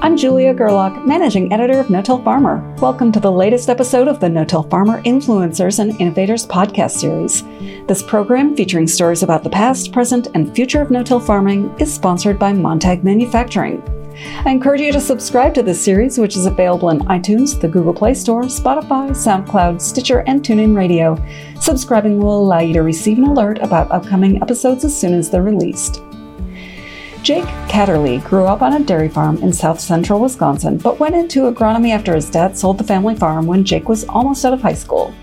I'm Julia Gerlach, Managing Editor of No Till Farmer. Welcome to the latest episode of the No Till Farmer Influencers and Innovators podcast series. This program, featuring stories about the past, present, and future of no till farming, is sponsored by Montag Manufacturing. I encourage you to subscribe to this series, which is available in iTunes, the Google Play Store, Spotify, SoundCloud, Stitcher, and TuneIn Radio. Subscribing will allow you to receive an alert about upcoming episodes as soon as they're released. Jake Catterley grew up on a dairy farm in south central Wisconsin, but went into agronomy after his dad sold the family farm when Jake was almost out of high school.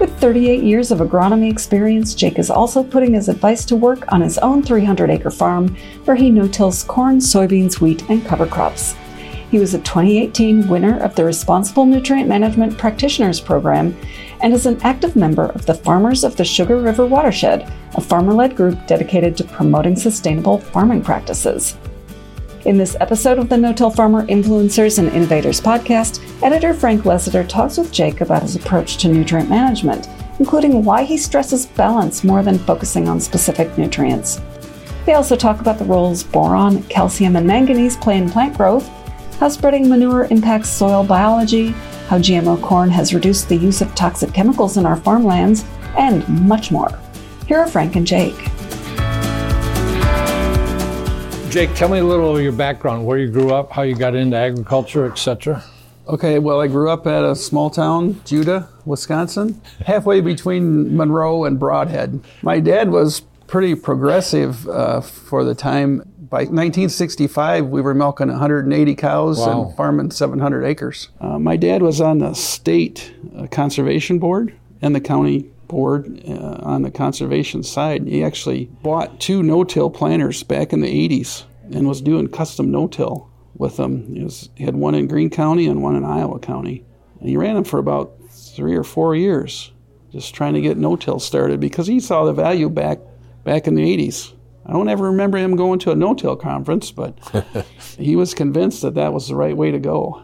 With 38 years of agronomy experience, Jake is also putting his advice to work on his own 300 acre farm where he no tills corn, soybeans, wheat, and cover crops. He was a 2018 winner of the Responsible Nutrient Management Practitioners Program and is an active member of the Farmers of the Sugar River Watershed, a farmer led group dedicated to promoting sustainable farming practices. In this episode of the No Till Farmer Influencers and Innovators podcast, editor Frank Lessiter talks with Jake about his approach to nutrient management, including why he stresses balance more than focusing on specific nutrients. They also talk about the roles boron, calcium, and manganese play in plant growth, how spreading manure impacts soil biology, how GMO corn has reduced the use of toxic chemicals in our farmlands, and much more. Here are Frank and Jake. Jake, tell me a little of your background, where you grew up, how you got into agriculture, etc. Okay, well, I grew up at a small town, Juda, Wisconsin, halfway between Monroe and Brodhead. My dad was pretty progressive uh, for the time. By 1965, we were milking 180 cows Wow. and farming 700 acres. Uh, my dad was on the state uh, conservation board and the county board uh, on the conservation side. He actually bought two no-till planters back in the 80s and was doing custom no-till with them. He, was, he had one in Green County and one in Iowa County. And he ran them for about three or four years, just trying to get no-till started because he saw the value back back in the 80s. I don't ever remember him going to a no-till conference, but he was convinced that that was the right way to go.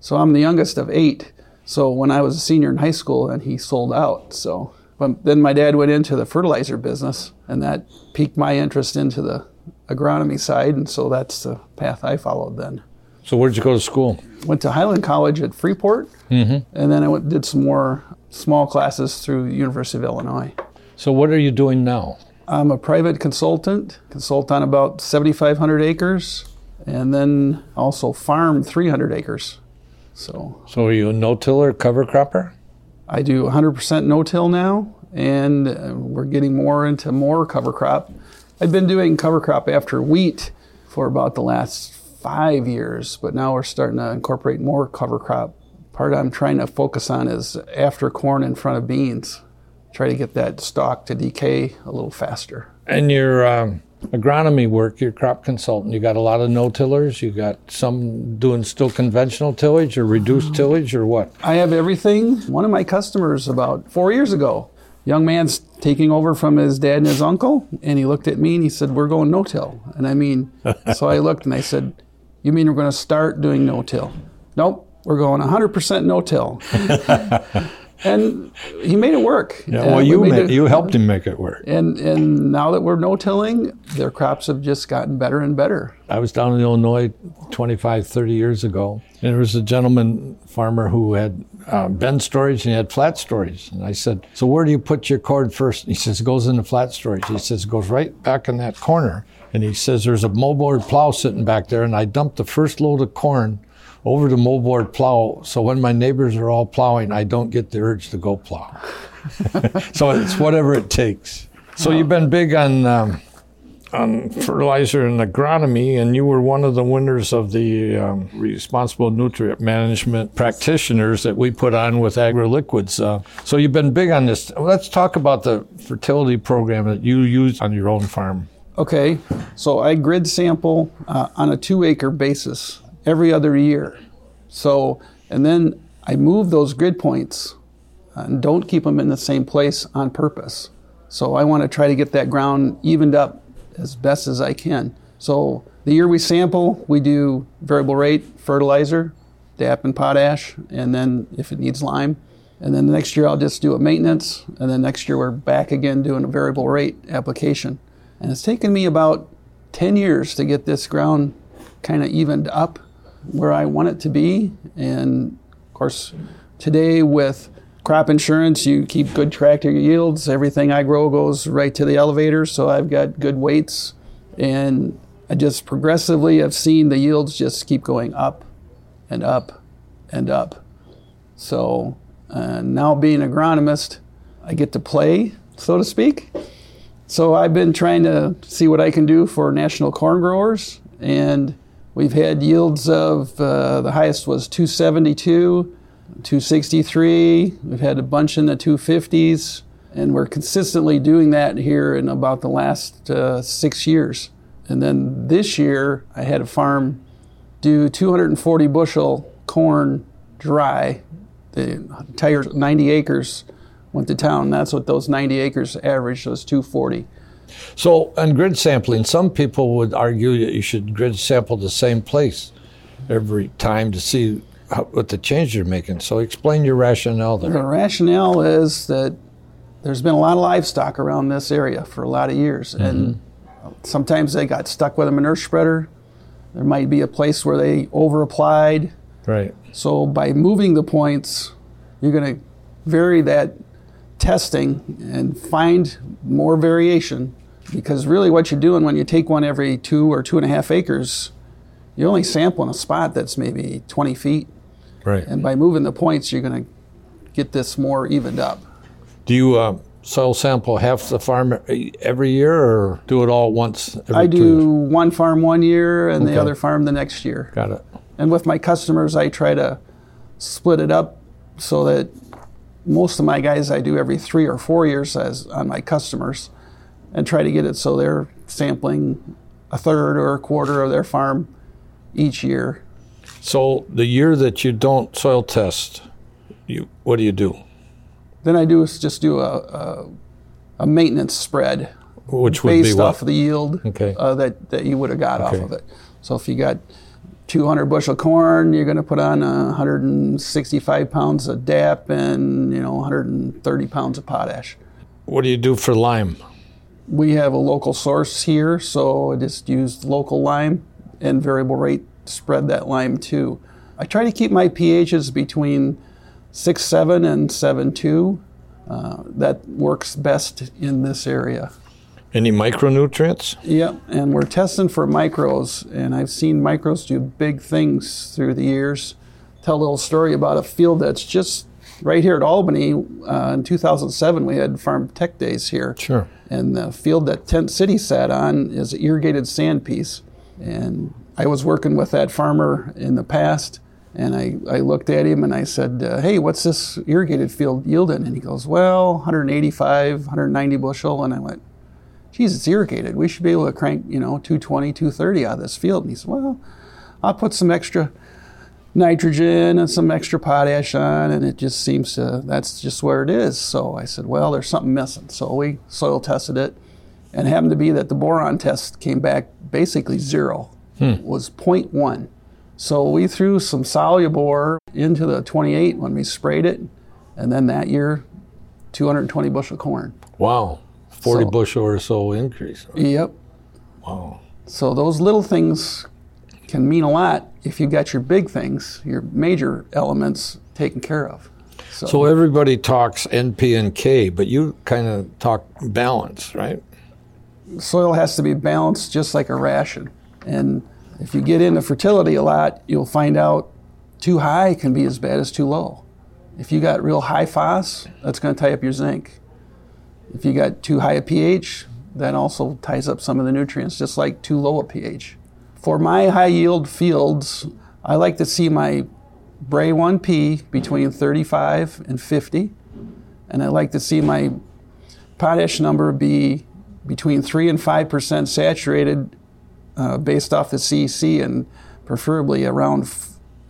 So I'm the youngest of eight. So when I was a senior in high school, and he sold out. So, but then my dad went into the fertilizer business, and that piqued my interest into the agronomy side, and so that's the path I followed then. So, where did you go to school? Went to Highland College at Freeport, mm-hmm. and then I went, did some more small classes through the University of Illinois. So, what are you doing now? I'm a private consultant, consult on about 7,500 acres, and then also farm 300 acres. So So, are you a no-tiller, cover cropper? I do 100% no-till now, and uh, we're getting more into more cover crop. I've been doing cover crop after wheat for about the last five years, but now we're starting to incorporate more cover crop. Part I'm trying to focus on is after corn in front of beans. Try to get that stock to decay a little faster. And your um, agronomy work, your crop consultant, you got a lot of no-tillers. You got some doing still conventional tillage or reduced tillage or what? I have everything. One of my customers about four years ago, young man's taking over from his dad and his uncle, and he looked at me and he said, "We're going no-till." And I mean, so I looked and I said, "You mean we're going to start doing no-till?" Nope, we're going 100% no-till. and he made it work. Yeah, And well, we you made it- you helped him make it work. And and now that we're no-tilling, their crops have just gotten better and better. I was down in Illinois 25, 30 years ago, and there was a gentleman farmer who had uh, bend storage and he had flat storage. And I said, So where do you put your corn first? And he says, It goes in the flat storage. He says, It goes right back in that corner. And he says, There's a moldboard plow sitting back there, and I dumped the first load of corn over the moldboard plow. So when my neighbors are all plowing, I don't get the urge to go plow. so it's whatever it takes. So you've been big on. Um, on fertilizer and agronomy, and you were one of the winners of the um, responsible nutrient management practitioners that we put on with AgriLiquids. Uh, so you've been big on this. Let's talk about the fertility program that you use on your own farm. Okay, so I grid sample uh, on a two acre basis every other year. So, and then I move those grid points and don't keep them in the same place on purpose. So I want to try to get that ground evened up as best as I can. So the year we sample, we do variable rate fertilizer, DAP and potash, and then if it needs lime. And then the next year I'll just do a maintenance, and then next year we're back again doing a variable rate application. And it's taken me about 10 years to get this ground kind of evened up. Where I want it to be. And of course, today with crop insurance, you keep good track of your yields. Everything I grow goes right to the elevator, so I've got good weights. And I just progressively have seen the yields just keep going up and up and up. So uh, now being agronomist, I get to play, so to speak. So I've been trying to see what I can do for national corn growers, and we've had yields of uh, the highest was 272, 263. We've had a bunch in the 250s, and we're consistently doing that here in about the last uh, six years. And then this year, I had a farm do 240 bushel corn dry. The entire 90 acres went to town. That's what those 90 acres averaged was 240. So, on grid sampling, some people would argue that you should grid sample the same place every time to see how, what the change you're making. So, explain your rationale there. The rationale is that there's been a lot of livestock around this area for a lot of years, mm-hmm. and sometimes they got stuck with a manure spreader. There might be a place where they over applied. Right. So, by moving the points, you're going to vary that testing and find more variation because really what you're doing when you take one every two or two and a half acres you're only sampling a spot that's maybe 20 feet. Right. And by moving the points you're going to get this more evened up. Do you uh, soil sample half the farm every year or do it all once i do one farm one year and okay. the other farm the next year. Got it. And with my customers i try to split it up so that most of my guys I do every three or four years as on my customers and try to get it so they're sampling a third or a quarter of their farm each year. So the year that you don't soil test, you what do you do? Then I do is just do a, a, a maintenance spread, which would based be off the yield okay. uh, that that you would have got okay. off of it. So if you got 200 bushel corn, you're going to put on 165 pounds of DAP and you know 130 pounds of potash. What do you do for lime? We have a local source here, so I just use local lime and variable rate spread that lime too. I try to keep my pHs between 6.7 and 7.2. Uh, that works best in this area. Any micronutrients? Yep, and we're testing for micros, and I've seen micros do big things through the years. Tell a little story about a field that's just right here at Albany. Uh, in 2007, we had Farm Tech Days here. Sure. And the field that Tent City sat on is an irrigated sand piece. And I was working with that farmer in the past, and I, I looked at him and I said, uh, Hey, what's this irrigated field yielding? And he goes, Well, 185, 190 bushel. And I went, geez, it's irrigated. We should be able to crank, you know, 220, 230 out of this field. And he said, well, I'll put some extra nitrogen and some extra potash on, and it just seems to, that's just where it is. So I said, well, there's something missing. So we soil tested it, and it happened to be that the boron test came back basically zero, hmm. was 0.1. So we threw some Solubor into the 28 when we sprayed it, and then that year, 220 bushel corn. Wow. 40 so, bushel or so increase. Yep. Wow. So those little things can mean a lot if you've got your big things, your major elements taken care of. So, so everybody talks NP and K, but you kind of talk balance, right? Soil has to be balanced just like a ration. And if you get into fertility a lot, you'll find out too high can be as bad as too low. If you got real high phos, that's going to tie up your zinc. If you got too high a pH, that also ties up some of the nutrients, just like too low a pH. For my high yield fields, I like to see my Bray 1P between 35 and 50, and I like to see my potash number be between 3 and 5% saturated uh, based off the CEC and preferably around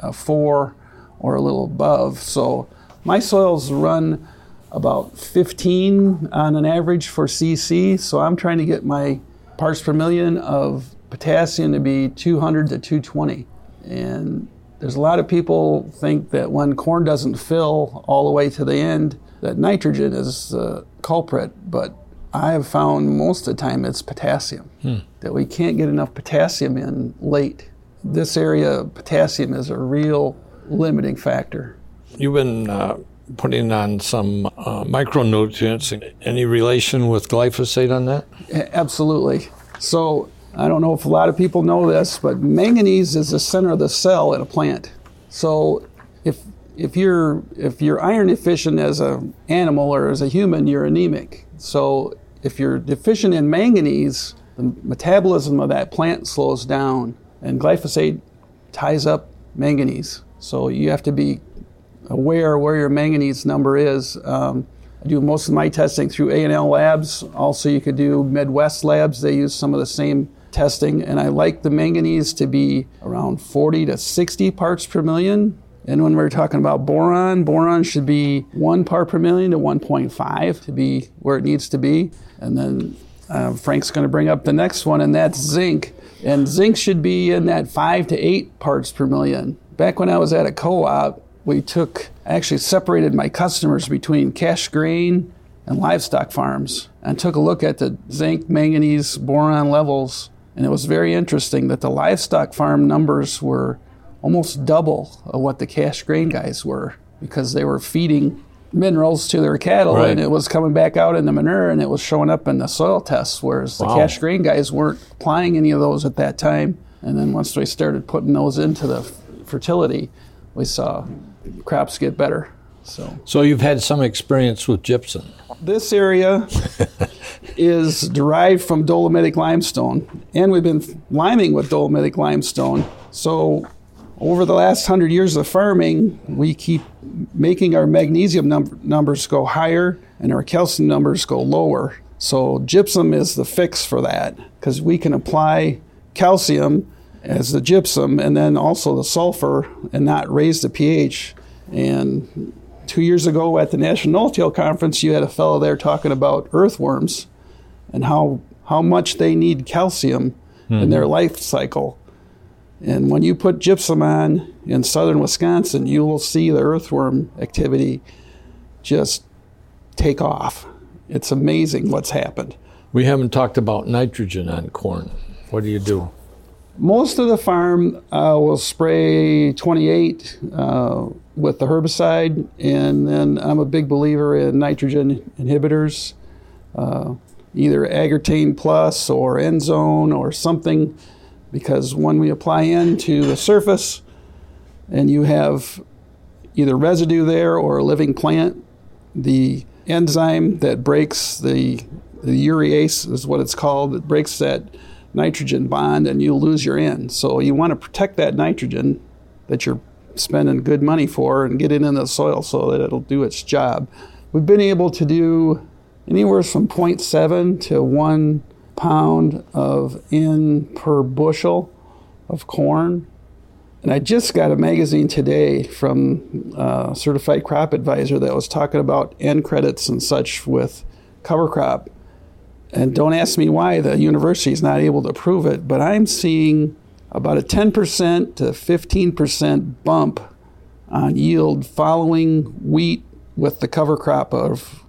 uh, 4 or a little above. So my soils run about 15 on an average for CC. So I'm trying to get my parts per million of potassium to be 200 to 220. And there's a lot of people think that when corn doesn't fill all the way to the end, that nitrogen is the culprit. But I have found most of the time it's potassium, hmm. that we can't get enough potassium in late. this area, potassium is a real limiting factor. You've been uh, putting on some uh, micronutrients. Any relation with glyphosate on that? Absolutely. So I don't know if a lot of people know this, but manganese is the center of the cell in a plant. So if if you're if you're iron deficient as an animal or as a human, you're anemic. So if you're deficient in manganese, the metabolism of that plant slows down, and glyphosate ties up manganese. So you have to be aware where your manganese number is. Um, I do most of my testing through A&L Labs. Also, you could do Midwest Labs. They use some of the same testing, and I like the manganese to be around 40 to 60 parts per million. And when we're talking about boron, boron should be one part per million to 1.5 to be where it needs to be. And then uh, Frank's going to bring up the next one, and that's zinc. And zinc should be in that five to eight parts per million. Back when I was at a co op, we took, actually separated my customers between cash grain and livestock farms and took a look at the zinc, manganese, boron levels. And it was very interesting that the livestock farm numbers were almost double of what the cash grain guys were because they were feeding minerals to their cattle Right. and it was coming back out in the manure and it was showing up in the soil tests whereas the cash grain guys weren't applying any of those at that time. And then once we started putting those into the f- fertility we saw crops get better so So you've had some experience with gypsum. this area is derived from dolomitic limestone, and we've been liming with dolomitic limestone. So, over the last hundred years of farming, we keep making our magnesium num- numbers go higher and our calcium numbers go lower. So, gypsum is the fix for that because we can apply calcium as the gypsum and then also the sulfur and not raise the pH. And two years ago at the National No-Till Conference, you had a fellow there talking about earthworms and how how much they need calcium in their hmm. life cycle. And when you put gypsum on in southern Wisconsin, you will see the earthworm activity just take off. It's amazing what's happened. We haven't talked about nitrogen on corn. What do you do? Most of the farm uh, will spray 28 uh, with the herbicide, and then I'm a big believer in nitrogen inhibitors, uh, either Agrotain Plus or Enzone or something, because when we apply into the surface and you have either residue there or a living plant, the enzyme that breaks the, the urease is what it's called, that breaks that nitrogen bond and you'll lose your N. So you want to protect that nitrogen that you're spending good money for and get it in the soil so that it'll do its job. We've been able to do anywhere from 0.7 to 1 pound of N per bushel of corn. And I just got a magazine today from a certified crop advisor that was talking about N credits and such with cover crop. And don't ask me why the university is not able to prove it, but I'm seeing about a 10% to 15% bump on yield following wheat with the cover crop of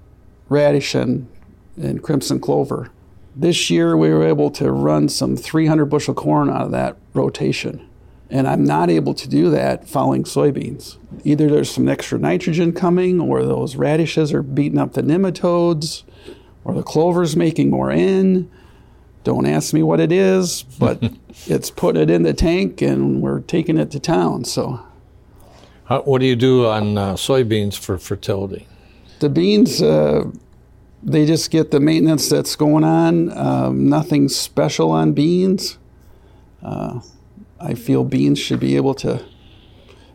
radish and, and crimson clover. This year we were able to run some 300 bushel corn out of that rotation. And I'm not able to do that following soybeans. Either there's some extra nitrogen coming, or those radishes are beating up the nematodes, or the clover's making more in. Don't ask me what it is, but it's putting it in the tank and we're taking it to town. So How, what do you do on uh, soybeans for fertility? the beans, uh, they just get the maintenance that's going on. Um, nothing special on beans. Uh, I feel beans should be able to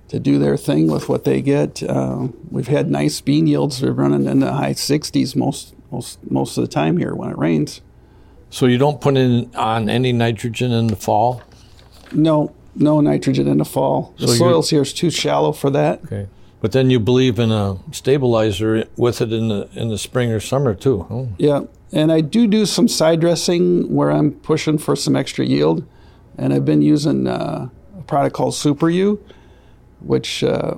to do their thing with what they get. Uh, we've had nice bean yields. We're running in the high 60s most most most of the time here when it rains. So you don't put in on any nitrogen in the fall? No, no nitrogen in the fall. The So soils here is too shallow for that. Okay. But then you believe in a stabilizer with it in the in the spring or summer too. Oh. Yeah, and I do do some side dressing where I'm pushing for some extra yield, and I've been using uh, a product called Super U, which uh,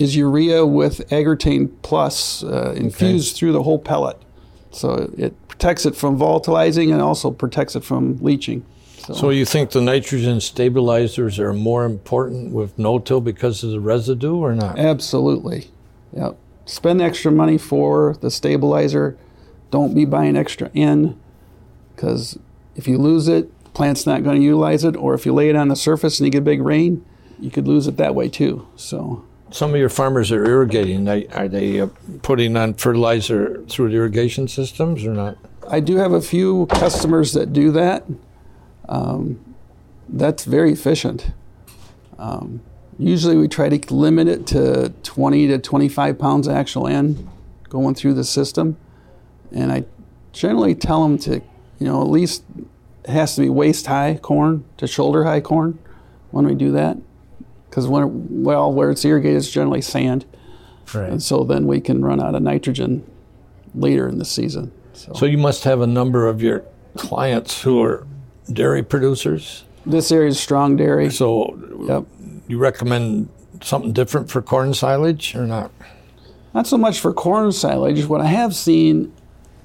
is urea with Agrotain Plus uh, infused through the whole pellet, so it protects it from volatilizing and also protects it from leaching. So you think the nitrogen stabilizers are more important with no-till because of the residue or not? Absolutely. Yep. Spend extra money for the stabilizer. Don't be buying extra in because if you lose it, the plant's not going to utilize it. Or if you lay it on the surface and you get big rain, you could lose it that way too. So some of your farmers are irrigating. Are they uh, putting on fertilizer through the irrigation systems or not? I do have a few customers that do that. Um, that's very efficient. Um, usually we try to limit it to 20 to 25 pounds actual N going through the system. And I generally tell them to, you know, at least it has to be waist high corn to shoulder high corn when we do that. Because when well, where it's irrigated, it's generally sand. Right. And so then we can run out of nitrogen later in the season. So. so you must have a number of your clients who are dairy producers. This area is strong dairy. So yep. you recommend something different for corn silage or not? Not so much for corn silage. What I have seen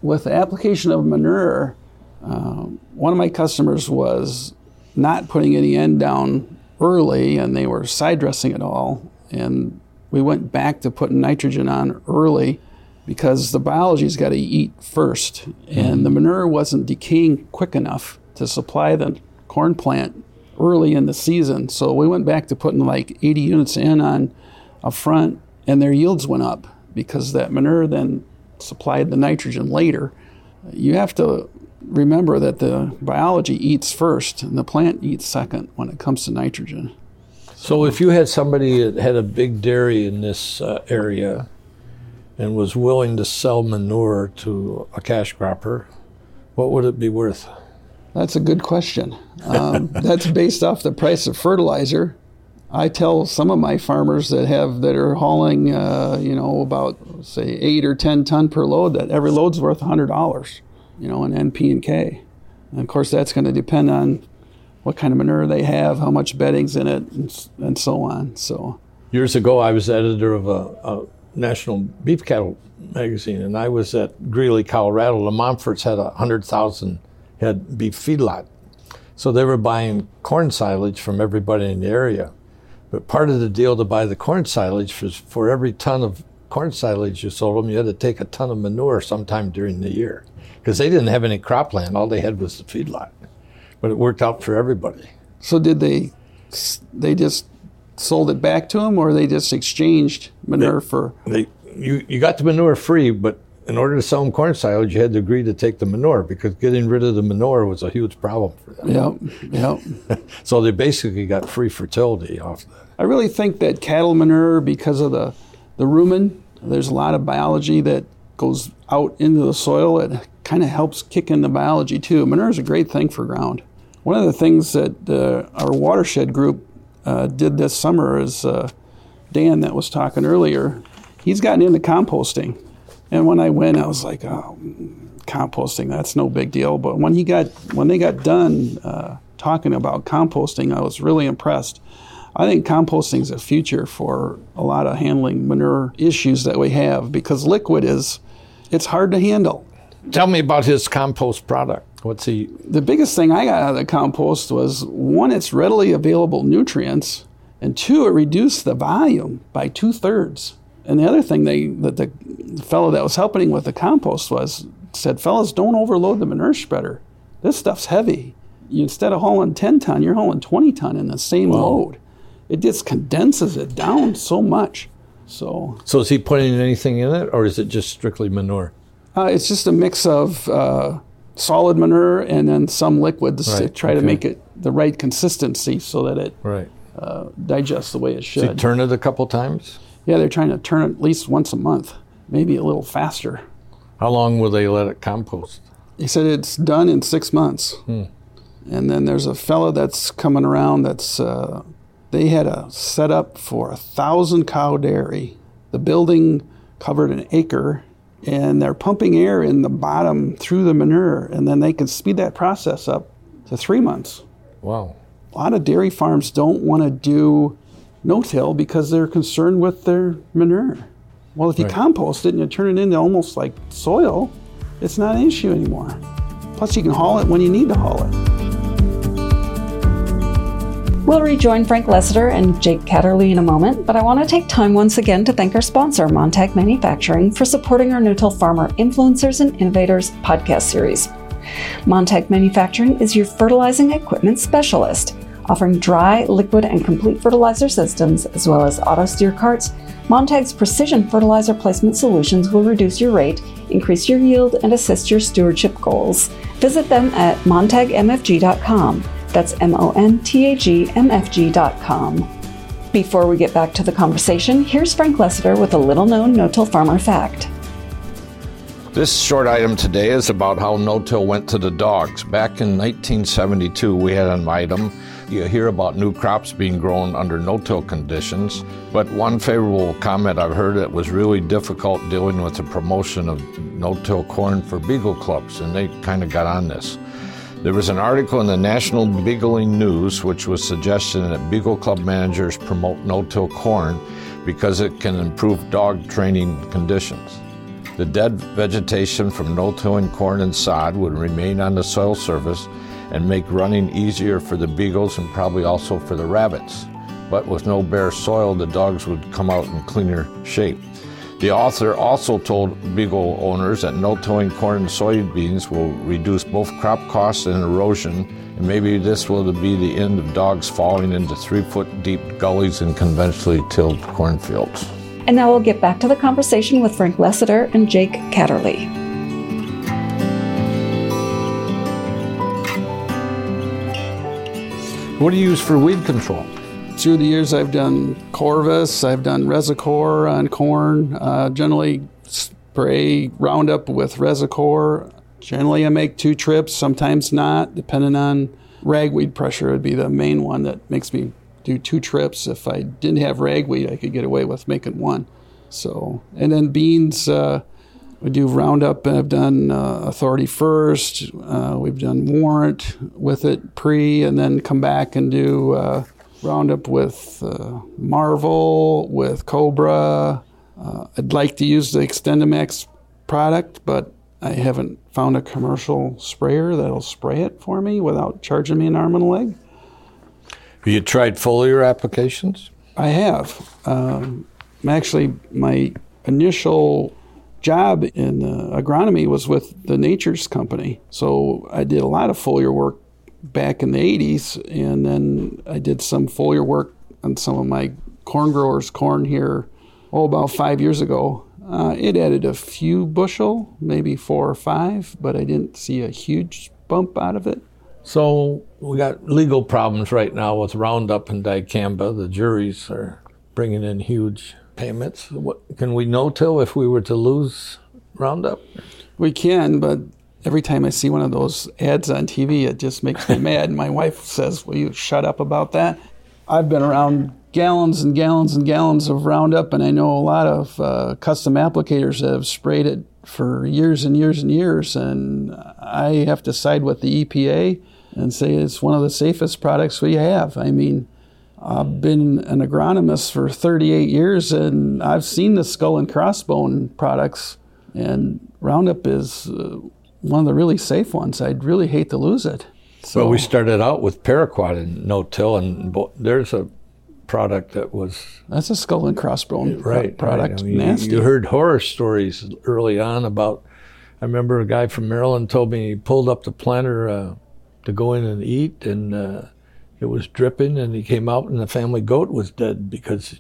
with the application of manure, um, one of my customers was not putting any end down early and they were side dressing it all. And we went back to putting nitrogen on early because the biology's got to eat first. And the mm-hmm. manure wasn't decaying quick enough to supply the corn plant early in the season. So we went back to putting like 80 units in on a front, and their yields went up because that manure then supplied the nitrogen later. You have to remember that the biology eats first and the plant eats second when it comes to nitrogen. So, if you had somebody that had a big dairy in this uh, area and was willing to sell manure to a cash cropper, what would it be worth? That's a good question. Um, that's based off the price of fertilizer. I tell some of my farmers that have that are hauling, uh, you know, about say eight or ten ton per load, that every load's worth hundred dollars, you know, in NP and K. And of course, that's going to depend on what kind of manure they have, how much bedding's in it, and, and so on. So years ago, I was editor of a, a National Beef Cattle magazine, and I was at Greeley, Colorado. The Monforts had a hundred thousand head beef feedlot. So they were buying corn silage from everybody in the area. But part of the deal to buy the corn silage was for every ton of corn silage you sold them, you had to take a ton of manure sometime during the year. Because they didn't have any cropland, all they had was the feedlot. But it worked out for everybody. So did they they just sold it back to them or they just exchanged manure they, for they you, you got the manure free, but in order to sell them corn silage, you had to agree to take the manure because getting rid of the manure was a huge problem for them. Yep, yep. so they basically got free fertility off that. I really think that cattle manure, because of the, the rumen, there's a lot of biology that goes out into the soil. It kind of helps kick in the biology too. Manure is a great thing for ground. One of the things that uh, our watershed group uh, did this summer is uh, Dan, that was talking earlier, he's gotten into composting and when I went, I was like, oh, composting, that's no big deal. But when he got when they got done uh, talking about composting, I was really impressed. I think composting is a future for a lot of handling manure issues that we have because liquid is it's hard to handle. Tell me about his compost product. What's he? The biggest thing I got out of the compost was one, it's readily available nutrients, and two, it reduced the volume by two thirds. And the other thing they that the fellow that was helping with the compost was said, fellas, don't overload the manure spreader. This stuff's heavy. You, instead of hauling 10 ton, you're hauling 20 ton in the same wow. load. It just condenses it down so much. So, so is he putting anything in it, or is it just strictly manure? Uh, it's just a mix of uh, solid manure and then some liquids right. to try okay. to make it the right consistency so that it right. uh, digests the way it should. So turn it a couple times. Yeah, they're trying to turn it at least once a month, maybe a little faster. How long will they let it compost? He said it's done in six months. Hmm. And then there's a fellow that's coming around that's, uh, they had a setup for a thousand cow dairy. The building covered an acre, and they're pumping air in the bottom through the manure, and then they can speed that process up to three months. Wow. A lot of dairy farms don't want to do no-till because they're concerned with their manure. Well, if you right. compost it and you turn it into almost like soil, it's not an issue anymore. Plus, you can haul it when you need to haul it. We'll rejoin Frank Lessiter and Jake Catterley in a moment, but I want to take time once again to thank our sponsor, Montag Manufacturing, for supporting our No-Till Farmer Influencers and Innovators podcast series. Montag Manufacturing is your fertilizing equipment specialist, offering dry, liquid, and complete fertilizer systems, as well as auto steer carts. Montag's precision fertilizer placement solutions will reduce your rate, increase your yield, and assist your stewardship goals. Visit them at montagmfg.com. That's M O N T A G M F G.com. Before we get back to the conversation, here's Frank Lessiter with a little known no till farmer fact. This short item today is about how no till went to the dogs. Back in 1972, we had an item. You hear about new crops being grown under no till conditions, but one favorable comment I've heard it was really difficult dealing with the promotion of no till corn for beagle clubs, and they kind of got on this. There was an article in the National Beagling News which was suggesting that Beagle Club managers promote no-till corn because it can improve dog training conditions. The dead vegetation from no-tilling corn and sod would remain on the soil surface and make running easier for the beagles and probably also for the rabbits. But with no bare soil, the dogs would come out in cleaner shape. The author also told Beagle owners that no-tilling corn and soybeans will reduce both crop costs and erosion, and maybe this will be the end of dogs falling into three-foot deep gullies in conventionally tilled cornfields. And now we'll get back to the conversation with Frank Lessiter and Jake Catterley. What do you use for weed control? Through the years, I've done Corvus, I've done Resicore on corn. Uh, generally, spray Roundup with Resicore. Generally, I make two trips, sometimes not, depending on ragweed pressure would be the main one that makes me do two trips. If I didn't have ragweed, I could get away with making one. So, and then beans, uh, we do Roundup. I've done uh, Authority first. Uh, we've done Warrant with it pre, and then come back and do uh, Roundup with uh, Marvel, with Cobra. Uh, I'd like to use the XtendiMax product, but I haven't found a commercial sprayer that'll spray it for me without charging me an arm and a leg. Have you tried foliar applications? I have. Um, actually, my initial job in uh, agronomy was with the Nature's Company. So I did a lot of foliar work back in the 80s, and then I did some foliar work on some of my corn growers' corn here, oh, about five years ago. Uh, it added a few bushel, maybe four or five, but I didn't see a huge bump out of it. So we got legal problems right now with Roundup and dicamba. The juries are bringing in huge payments. What, can we no-till if we were to lose Roundup? We can, but every time I see one of those ads on TV, it just makes me mad. And my wife says, Will you shut up about that? I've been around gallons and gallons and gallons of Roundup, and I know a lot of uh, custom applicators that have sprayed it for years and years and years. And I have to side with the EPA and say it's one of the safest products we have. I mean, I've been an agronomist for 38 years, and I've seen the skull and crossbone products, and Roundup is uh, one of the really safe ones. I'd really hate to lose it. So well, we started out with paraquat and no-till, and there's a product that was that's a skull and crossbone right, product. Right. I mean, Nasty. You heard horror stories early on about. I remember a guy from Maryland told me he pulled up the planter uh, to go in and eat, and uh, it was dripping, and he came out, and the family goat was dead because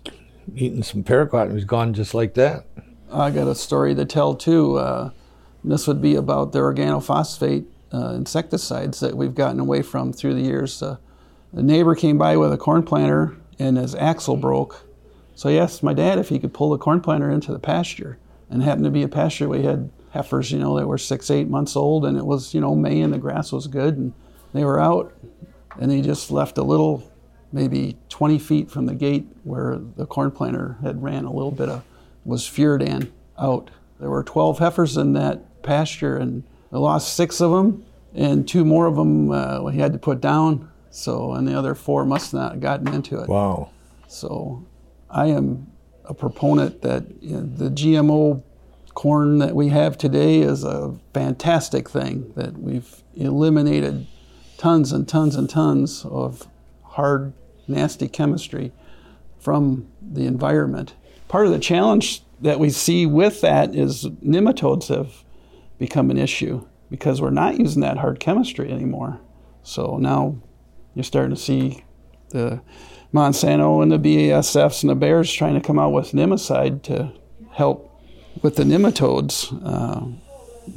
eating some paraquat and he was gone just like that. I got a story to tell too. Uh, this would be about the organophosphate uh, insecticides that we've gotten away from through the years. Uh, a neighbor came by with a corn planter and his axle broke. So he asked my dad if he could pull the corn planter into the pasture. And it happened to be a pasture we had heifers, you know, that were six, eight months old, and it was, you know, May and the grass was good, and they were out. And he just left a little, maybe 20 feet from the gate where the corn planter had ran a little bit of, was Furadan out. There were 12 heifers in that pasture, and I lost six of them, and two more of them uh, we had to put down. So, and the other four must not have gotten into it. Wow. So, I am a proponent that you know, the GMO corn that we have today is a fantastic thing, that we've eliminated tons and tons and tons of hard nasty chemistry from the environment. Part of the challenge that we see with that is nematodes have become an issue because we're not using that hard chemistry anymore. So now you're starting to see the Monsanto and the BASFs and the Bayers trying to come out with nematicide to help with the nematodes. Uh,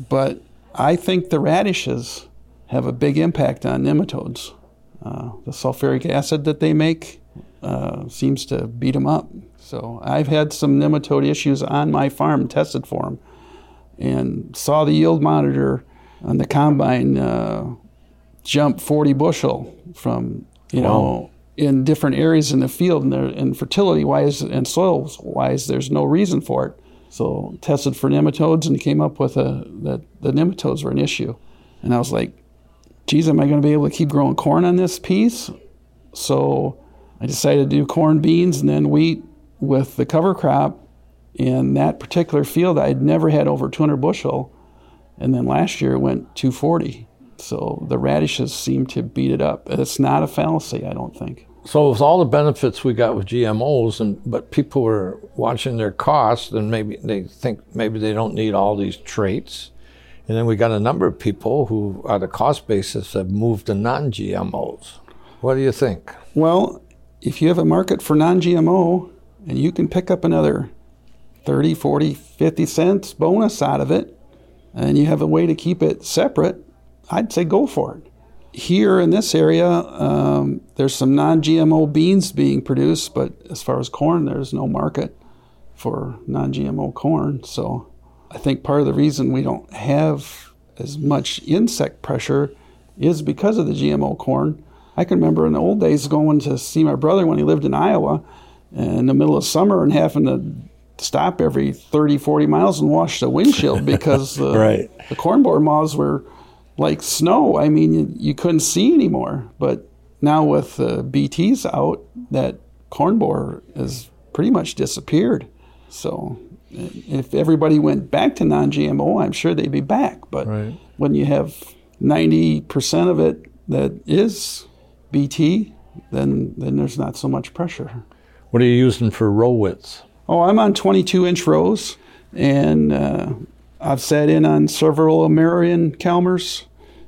but I think the radishes have a big impact on nematodes. Uh, the sulfuric acid that they make uh, seems to beat them up. So I've had some nematode issues on my farm, tested for them, and saw the yield monitor on the combine uh, jump 40 bushel from you wow. know in different areas in the field, and, and fertility wise and soil wise, there's no reason for it. So tested for nematodes and came up with a that the nematodes were an issue, and I was like, geez, am I going to be able to keep growing corn on this piece? So I decided to do corn, beans, and then wheat with the cover crop. In that particular field, I had never had over 200 bushel, and then last year it went 240. So the radishes seem to beat it up. It's not a fallacy, I don't think. So with all the benefits we got with GMOs, and but people were watching their costs, and maybe they think maybe they don't need all these traits. And then we got a number of people who, on a cost basis, have moved to non-GMOs. What do you think? Well, if you have a market for non-GMO, and you can pick up another 30, 40, 50 cents bonus out of it, and you have a way to keep it separate, I'd say go for it. Here in this area, um, there's some non GMO beans being produced, but as far as corn, there's no market for non GMO corn. So I think part of the reason we don't have as much insect pressure is because of the GMO corn. I can remember in the old days going to see my brother when he lived in Iowa in the middle of summer and having to stop every 30, 40 miles and wash the windshield because the, right. the corn borer moths were like snow. I mean, you, you couldn't see anymore. But now with the BTs out, that corn borer has pretty much disappeared. So if everybody went back to non-GMO, I'm sure they'd be back. But right. when you have 90% of it that is BT, then then there's not so much pressure. What are you using for row widths? Oh, I'm on 22 inch rows, and uh, I've sat in on several Marion Calmer's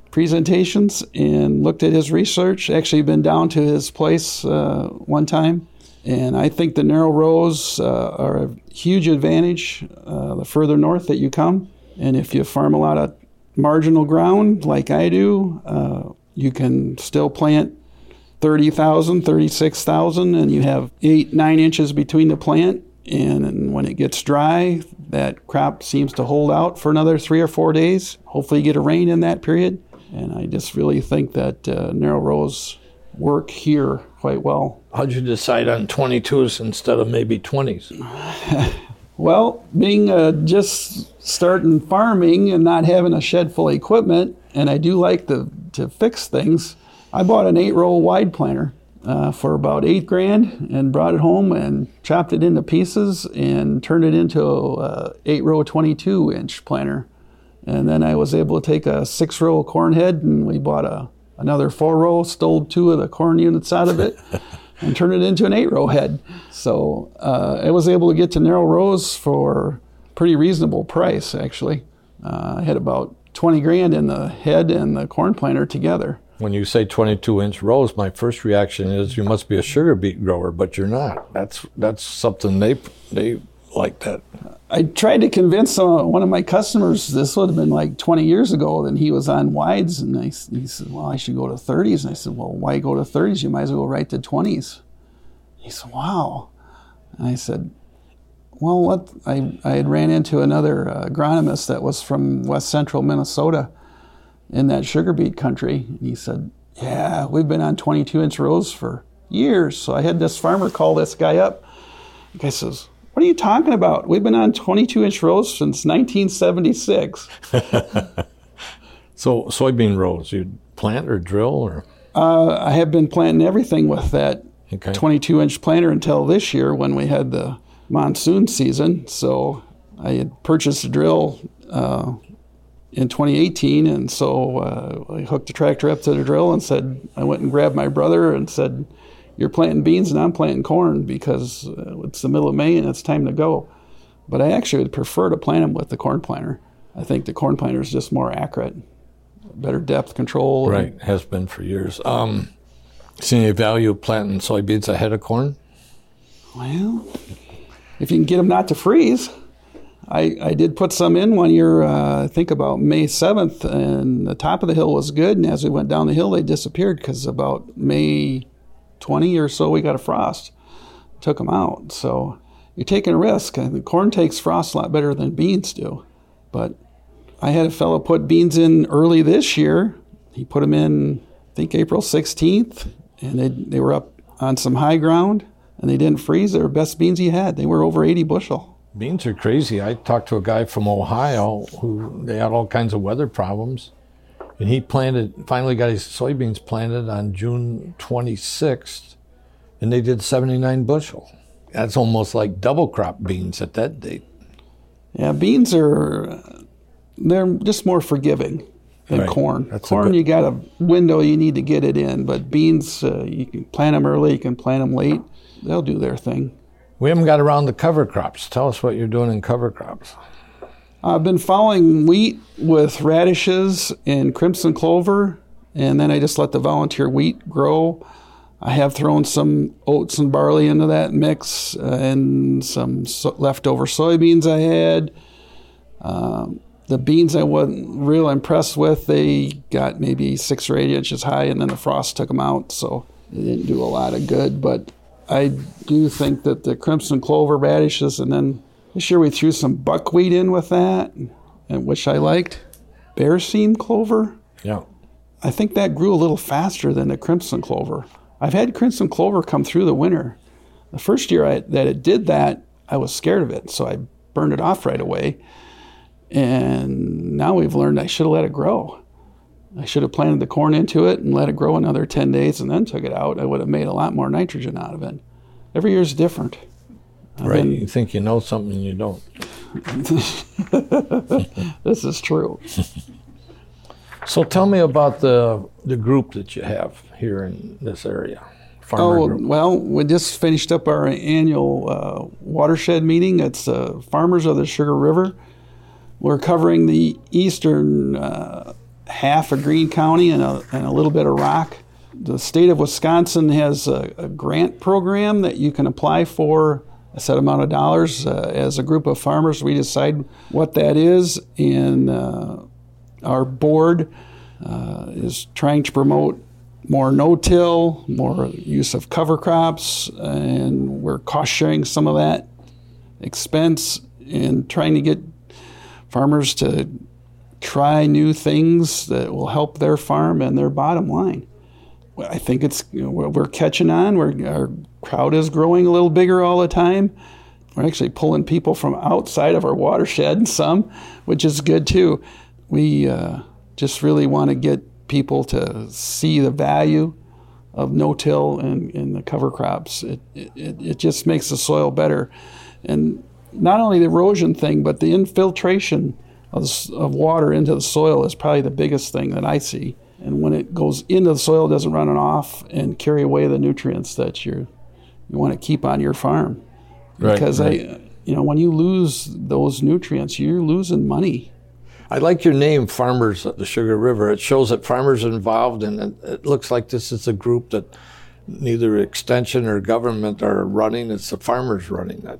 presentations and looked at his research. Actually, been down to his place uh, one time, and I think the narrow rows uh, are a huge advantage uh, the further north that you come. And if you farm a lot of marginal ground like I do, uh, you can still plant 30,000, 36,000, and you have eight, nine inches between the plant. And when it gets dry, that crop seems to hold out for another three or four days. Hopefully, you get a rain in that period. And I just really think that uh, narrow rows work here quite well. How'd you decide on 22s instead of maybe 20s? well, being uh, just starting farming and not having a shed full of equipment, and I do like to, to fix things, I bought an eight row wide planter. Uh, for about eight grand and brought it home and chopped it into pieces and turned it into a eight row 22 inch planter and then I was able to take a six row corn head and we bought a another four row, stole two of the corn units out of it, and turned it into an eight row head. So uh, I was able to get to narrow rows for pretty reasonable price actually. Uh, I had about 20 grand in the head and the corn planter together. When you say 22 inch rows, my first reaction is you must be a sugar beet grower, but you're not. That's that's something they they like that. I tried to convince uh, one of my customers, this would have been like 20 years ago, and he was on wides, and I, he said, Well, I should go to 30s. And I said, Well, why go to 30s? You might as well go right to 20s. He said, Wow. And I said, Well, what? I, I had ran into another uh, agronomist that was from west central Minnesota in that sugar beet country, and he said, Yeah, we've been on 22 inch rows for years. So I had this farmer call this guy up. The guy says, what are you talking about? We've been on 22 inch rows since 1976. so, soybean rows, you plant or drill or? Uh, I have been planting everything with that okay. 22 inch planter until this year when we had the monsoon season. So, I had purchased a drill uh, in 2018, and so uh, I hooked the tractor up to the drill and said, I went and grabbed my brother and said, you're planting beans and I'm planting corn because uh, it's the middle of May and it's time to go. But I actually would prefer to plant them with the corn planter. I think the corn planter is just more accurate, better depth control. and- Right, has been for years. Um, see any value of planting soybeans ahead of corn? Well, if you can get them not to freeze. I, I did put some in one year, uh, I think about May 7th, and the top of the hill was good. And as we went down the hill, they disappeared because about May 20 or so, we got a frost. Took them out. So you're taking a risk. And the corn takes frost a lot better than beans do. But I had a fellow put beans in early this year. He put them in, I think, April 16th, and they, they were up on some high ground and they didn't freeze. They were best beans he had. They were over 80 bushel. Beans are crazy. I talked to a guy from Ohio who they had all kinds of weather problems, and he planted. Finally, got his soybeans planted on June 26th, and they did 79 bushel. That's almost like double crop beans at that date. Yeah, beans are they're just more forgiving than Right. corn. That's corn, good- you got a window you need to get it in, but beans, uh, you can plant them early, you can plant them late. They'll do their thing. We haven't got around the cover crops. Tell us what you're doing in cover crops. I've been following wheat with radishes and crimson clover, and then I just let the volunteer wheat grow. I have thrown some oats and barley into that mix, uh, and some so- leftover soybeans I had. Um, the beans I wasn't real impressed with. They got maybe six or eight inches high, and then the frost took them out, so they didn't do a lot of good. But I do think that the crimson clover radishes, and then this year we threw some buckwheat in with that, and which I liked. Berseem clover. Yeah. I think that grew a little faster than the crimson clover. I've had crimson clover come through the winter. The first year I, that it did that, I was scared of it, so I burned it off right away. And now we've learned I should have let it grow. I should have planted the corn into it and let it grow another 10 days and then took it out. I would have made a lot more nitrogen out of it. Every year is different. I've Right. been- You think you know something and you don't. this is true. So tell me about the the group that you have here in this area. Farmer Oh, group. well, we just finished up our annual uh, watershed meeting. It's uh, Farmers of the Sugar River. We're covering the eastern uh, half of Green County and a, and a little bit of rock. The state of Wisconsin has a, a grant program that you can apply for a set amount of dollars. Uh, as a group of farmers, we decide what that is, and uh, our board uh, is trying to promote more no-till, more use of cover crops, and we're cost sharing some of that expense and trying to get farmers to try new things that will help their farm and their bottom line. I think it's you know, we're catching on. We're, our crowd is growing a little bigger all the time. We're actually pulling people from outside of our watershed, some, which is good too. We uh, just really want to get people to see the value of no-till and, and the cover crops. It, it, it just makes the soil better. And not only the erosion thing, but the infiltration of, of water into the soil is probably the biggest thing that I see. And when it goes into the soil, it doesn't run it off and carry away the nutrients that you you want to keep on your farm. Right, Because right. I, you know, when you lose those nutrients, you're losing money. I like your name, Farmers of the Sugar River. It shows that farmers are involved, and it, it looks like this is a group that neither extension or government are running. It's the farmers running that.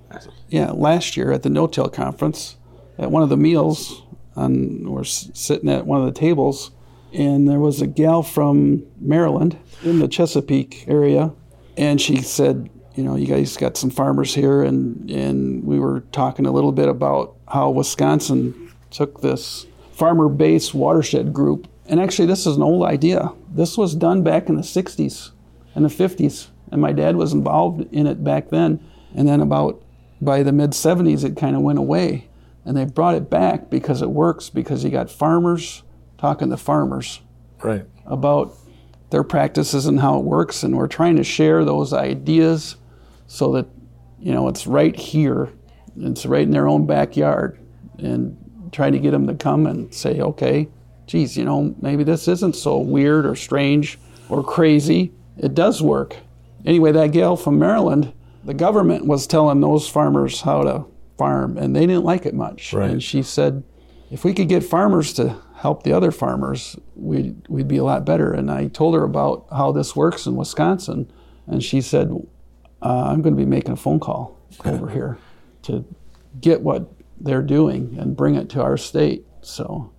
Yeah, last year at the No-Till conference, at one of the meals, and we're sitting at one of the tables, and there was a gal from Maryland in the Chesapeake area, and she said, you know, you guys got some farmers here, and, and we were talking a little bit about how Wisconsin took this farmer-based watershed group, and actually this is an old idea. This was done back in the 60s and the 50s, and my dad was involved in it back then, and then about by the mid 70s, it kind of went away. And they brought it back because it works, because you got farmers talking to farmers Right. about their practices and how it works. And we're trying to share those ideas so that, you know, it's right here, it's right in their own backyard, and trying to get them to come and say, okay, geez, you know, maybe this isn't so weird or strange or crazy. It does work. anyway, that gal from Maryland, the government was telling those farmers how to farm, and they didn't like it much. Right. And she said, if we could get farmers to help the other farmers, we'd, we'd be a lot better. And I told her about how this works in Wisconsin, and she said, uh, I'm going to be making a phone call over here to get what they're doing and bring it to our state. So,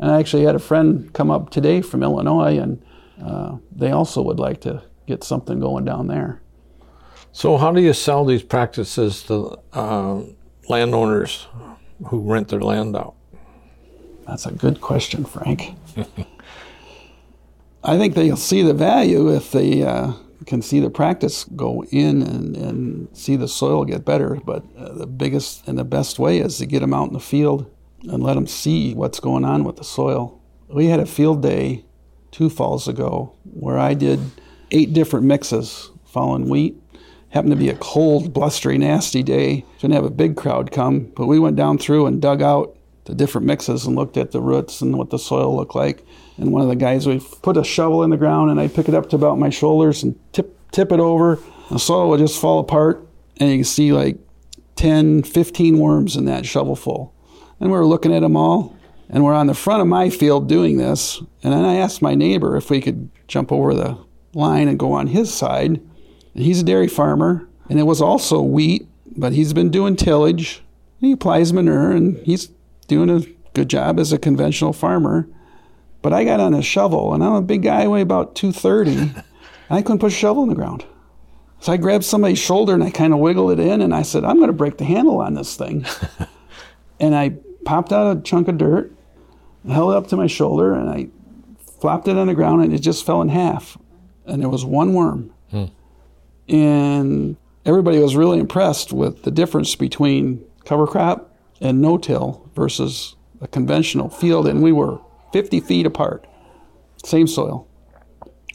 and I actually had a friend come up today from Illinois, and uh, they also would like to get something going down there. So, how do you sell these practices to uh, landowners who rent their land out? That's a good question, Frank. I think they'll see the value if they uh, can see the practice go in and, and see the soil get better. But uh, the biggest and the best way is to get them out in the field and let them see what's going on with the soil. We had a field day two falls ago where I did eight different mixes following wheat. Happened to be a cold, blustery, nasty day. Didn't have a big crowd come, but we went down through and dug out the different mixes and looked at the roots and what the soil looked like. And one of the guys would put a shovel in the ground and I'd pick it up to about my shoulders and tip tip it over. The soil would just fall apart and you can see like 10, 15 worms in that shovelful. And we were looking at them all and we're on the front of my field doing this. And then I asked my neighbor if we could jump over the line and go on his side. He's a dairy farmer and it was also wheat, but he's been doing tillage. He applies manure and he's doing a good job as a conventional farmer. But I got on a shovel, and I'm a big guy, I weigh about 230. and I couldn't put a shovel in the ground. So I grabbed somebody's shoulder and I kind of wiggled it in, and I said, I'm going to break the handle on this thing. and I popped out a chunk of dirt, held it up to my shoulder, and I flopped it on the ground, and it just fell in half. And there was one worm. Hmm. And everybody was really impressed with the difference between cover crop and no till versus a conventional field. And we were 50 feet apart, same soil,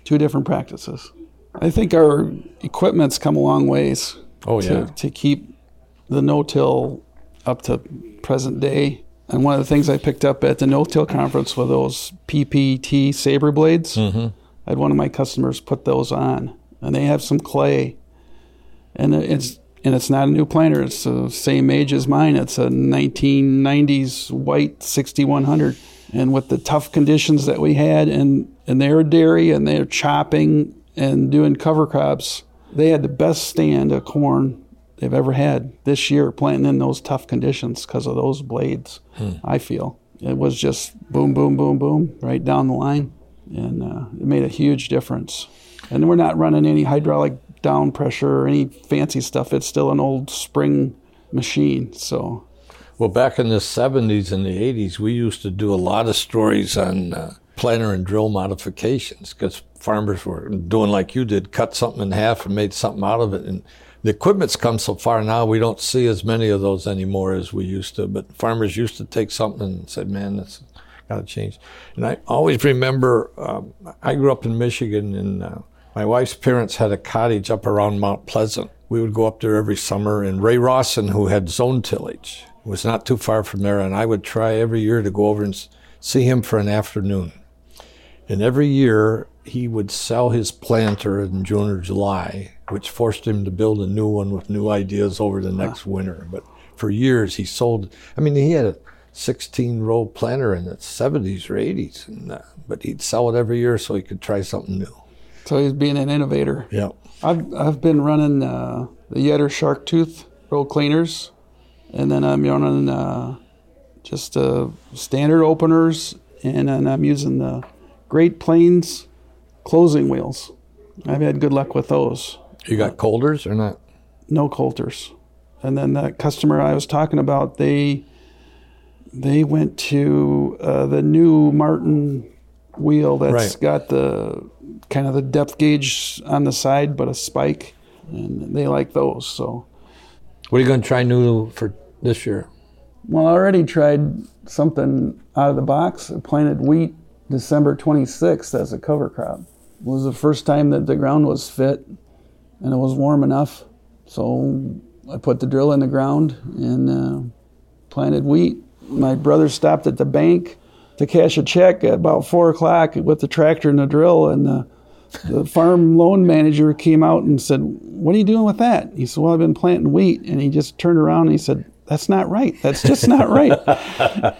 two different practices. I think our equipment's come a long ways oh, to, yeah. to keep the no-till up to present day. And one of the things I picked up at the no-till conference were those PPT saber blades. Mm-hmm. I had one of my customers put those on, and they have some clay, and it's and it's not a new planter. It's the same age as mine. It's a 1990s white 6100 and with the tough conditions that we had, and, and they're dairy and they're chopping and doing cover crops, they had the best stand of corn they've ever had this year planting in those tough conditions because of those blades, hmm. I feel. It was just boom, boom, boom, boom, right down the line. And uh, it made a huge difference. And we're not running any hydraulic down pressure or any fancy stuff. It's still an old spring machine. So well, back in the 70s and the 80s, we used to do a lot of stories on uh, planter and drill modifications because farmers were doing like you did, cut something in half and made something out of it. And the equipment's come so far now, we don't see as many of those anymore as we used to. But farmers used to take something and said, man, that's got to change. And I always remember, um, I grew up in Michigan and uh, my wife's parents had a cottage up around Mount Pleasant. We would go up there every summer, and Ray Rawson, who had zone tillage, was not too far from there, and I would try every year to go over and see him for an afternoon. And every year he would sell his planter in June or July, which forced him to build a new one with new ideas over the next wow. winter. But for years he sold. I mean, he had a 16 row planter in the 70s or 80s, and, uh, but he'd sell it every year so he could try something new. So he's being an innovator. Yeah. I've I've been running uh, the Yetter Shark Tooth roll cleaners and then I'm running uh, just uh, standard openers, and then I'm using the Great Plains closing wheels. I've had good luck with those. You got Coulters or not? No Coulters. And then that customer I was talking about, they they went to uh, the new Martin wheel that's right. got the kind of the depth gauge on the side, but a spike, and they like those. So what are you going to try new for this year? Well, I already tried something out of the box. I planted wheat December 26th as a cover crop. It was the first time that the ground was fit and it was warm enough. So I put the drill in the ground and uh, planted wheat. My brother stopped at the bank to cash a check at about four o'clock with the tractor and the drill, and the the farm loan manager came out and said, What are you doing with that? He said, Well, I've been planting wheat. And he just turned around and he said, That's not right. That's just not right.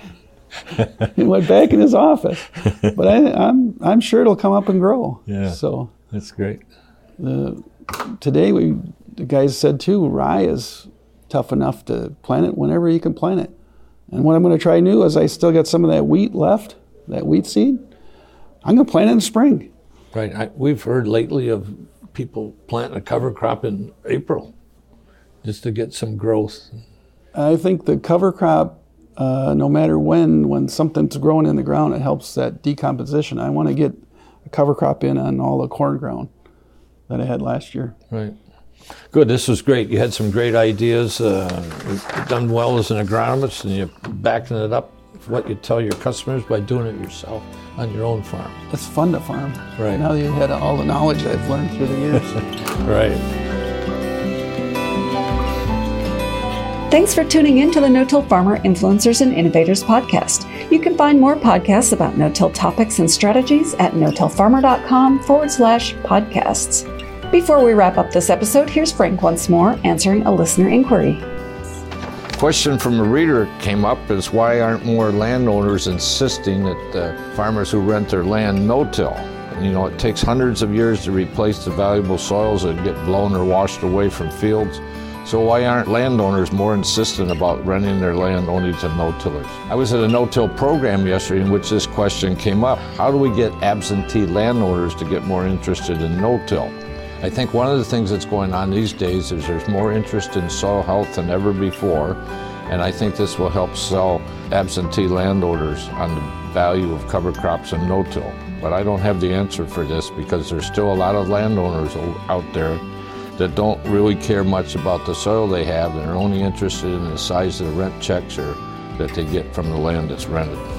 he went back in his office. But I, am I'm, I'm sure it'll come up and grow. Yeah. So That's great. the, today we the guys said too, rye is tough enough to plant it whenever you can plant it. And what I'm going to try new is I still got some of that wheat left, that wheat seed. I'm going to plant it in spring. Right. I, we've heard lately of people planting a cover crop in April just to get some growth. I think the cover crop, uh, no matter when, when something's growing in the ground, it helps that decomposition. I want to get a cover crop in on all the corn ground that I had last year. Right. Good. This was great. You had some great ideas. Uh, you've done well as an agronomist, and you're backing it up what you tell your customers by doing it yourself on your own farm. It's fun to farm. Right. Now that you had all the knowledge I've learned through the years. Right. Thanks for tuning in to the No-Till Farmer Influencers and Innovators podcast. You can find more podcasts about no-till topics and strategies at no-tillfarmer.com forward slash podcasts. Before we wrap up this episode, here's Frank once more answering a listener inquiry. Question from a reader came up is why aren't more landowners insisting that farmers who rent their land no-till? You know, it takes hundreds of years to replace the valuable soils that get blown or washed away from fields. So why aren't landowners more insistent about renting their land only to no-tillers? I was at a no-till program yesterday in which this question came up. How do we get absentee landowners to get more interested in no-till? I think one of the things that's going on these days is there's more interest in soil health than ever before, and I think this will help sell absentee landowners on the value of cover crops and no-till. But I don't have the answer for this because there's still a lot of landowners out there that don't really care much about the soil they have They're only interested in the size of the rent checks or that they get from the land that's rented.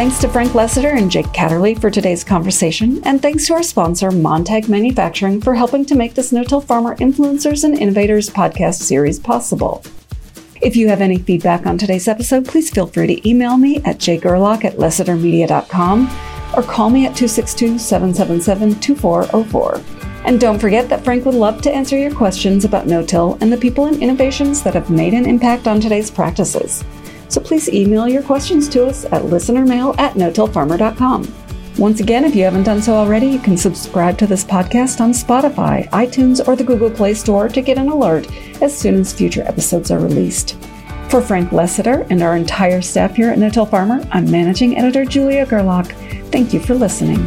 Thanks to Frank Lessiter and Jake Catterley for today's conversation, and thanks to our sponsor, Montag Manufacturing, for helping to make this No-Till Farmer Influencers and Innovators podcast series possible. If you have any feedback on today's episode, please feel free to email me at jgerlach at lessitermedia.com or call me at 262 777 2404. And don't forget that Frank would love to answer your questions about no till and the people and innovations that have made an impact on today's practices. So please email your questions to us at listenermail at no-tillfarmer.com. Once again, if you haven't done so already, you can subscribe to this podcast on Spotify, iTunes, or the Google Play Store to get an alert as soon as future episodes are released. For Frank Lessiter and our entire staff here at No Till Farmer, I'm Managing Editor Julia Gerlach. Thank you for listening.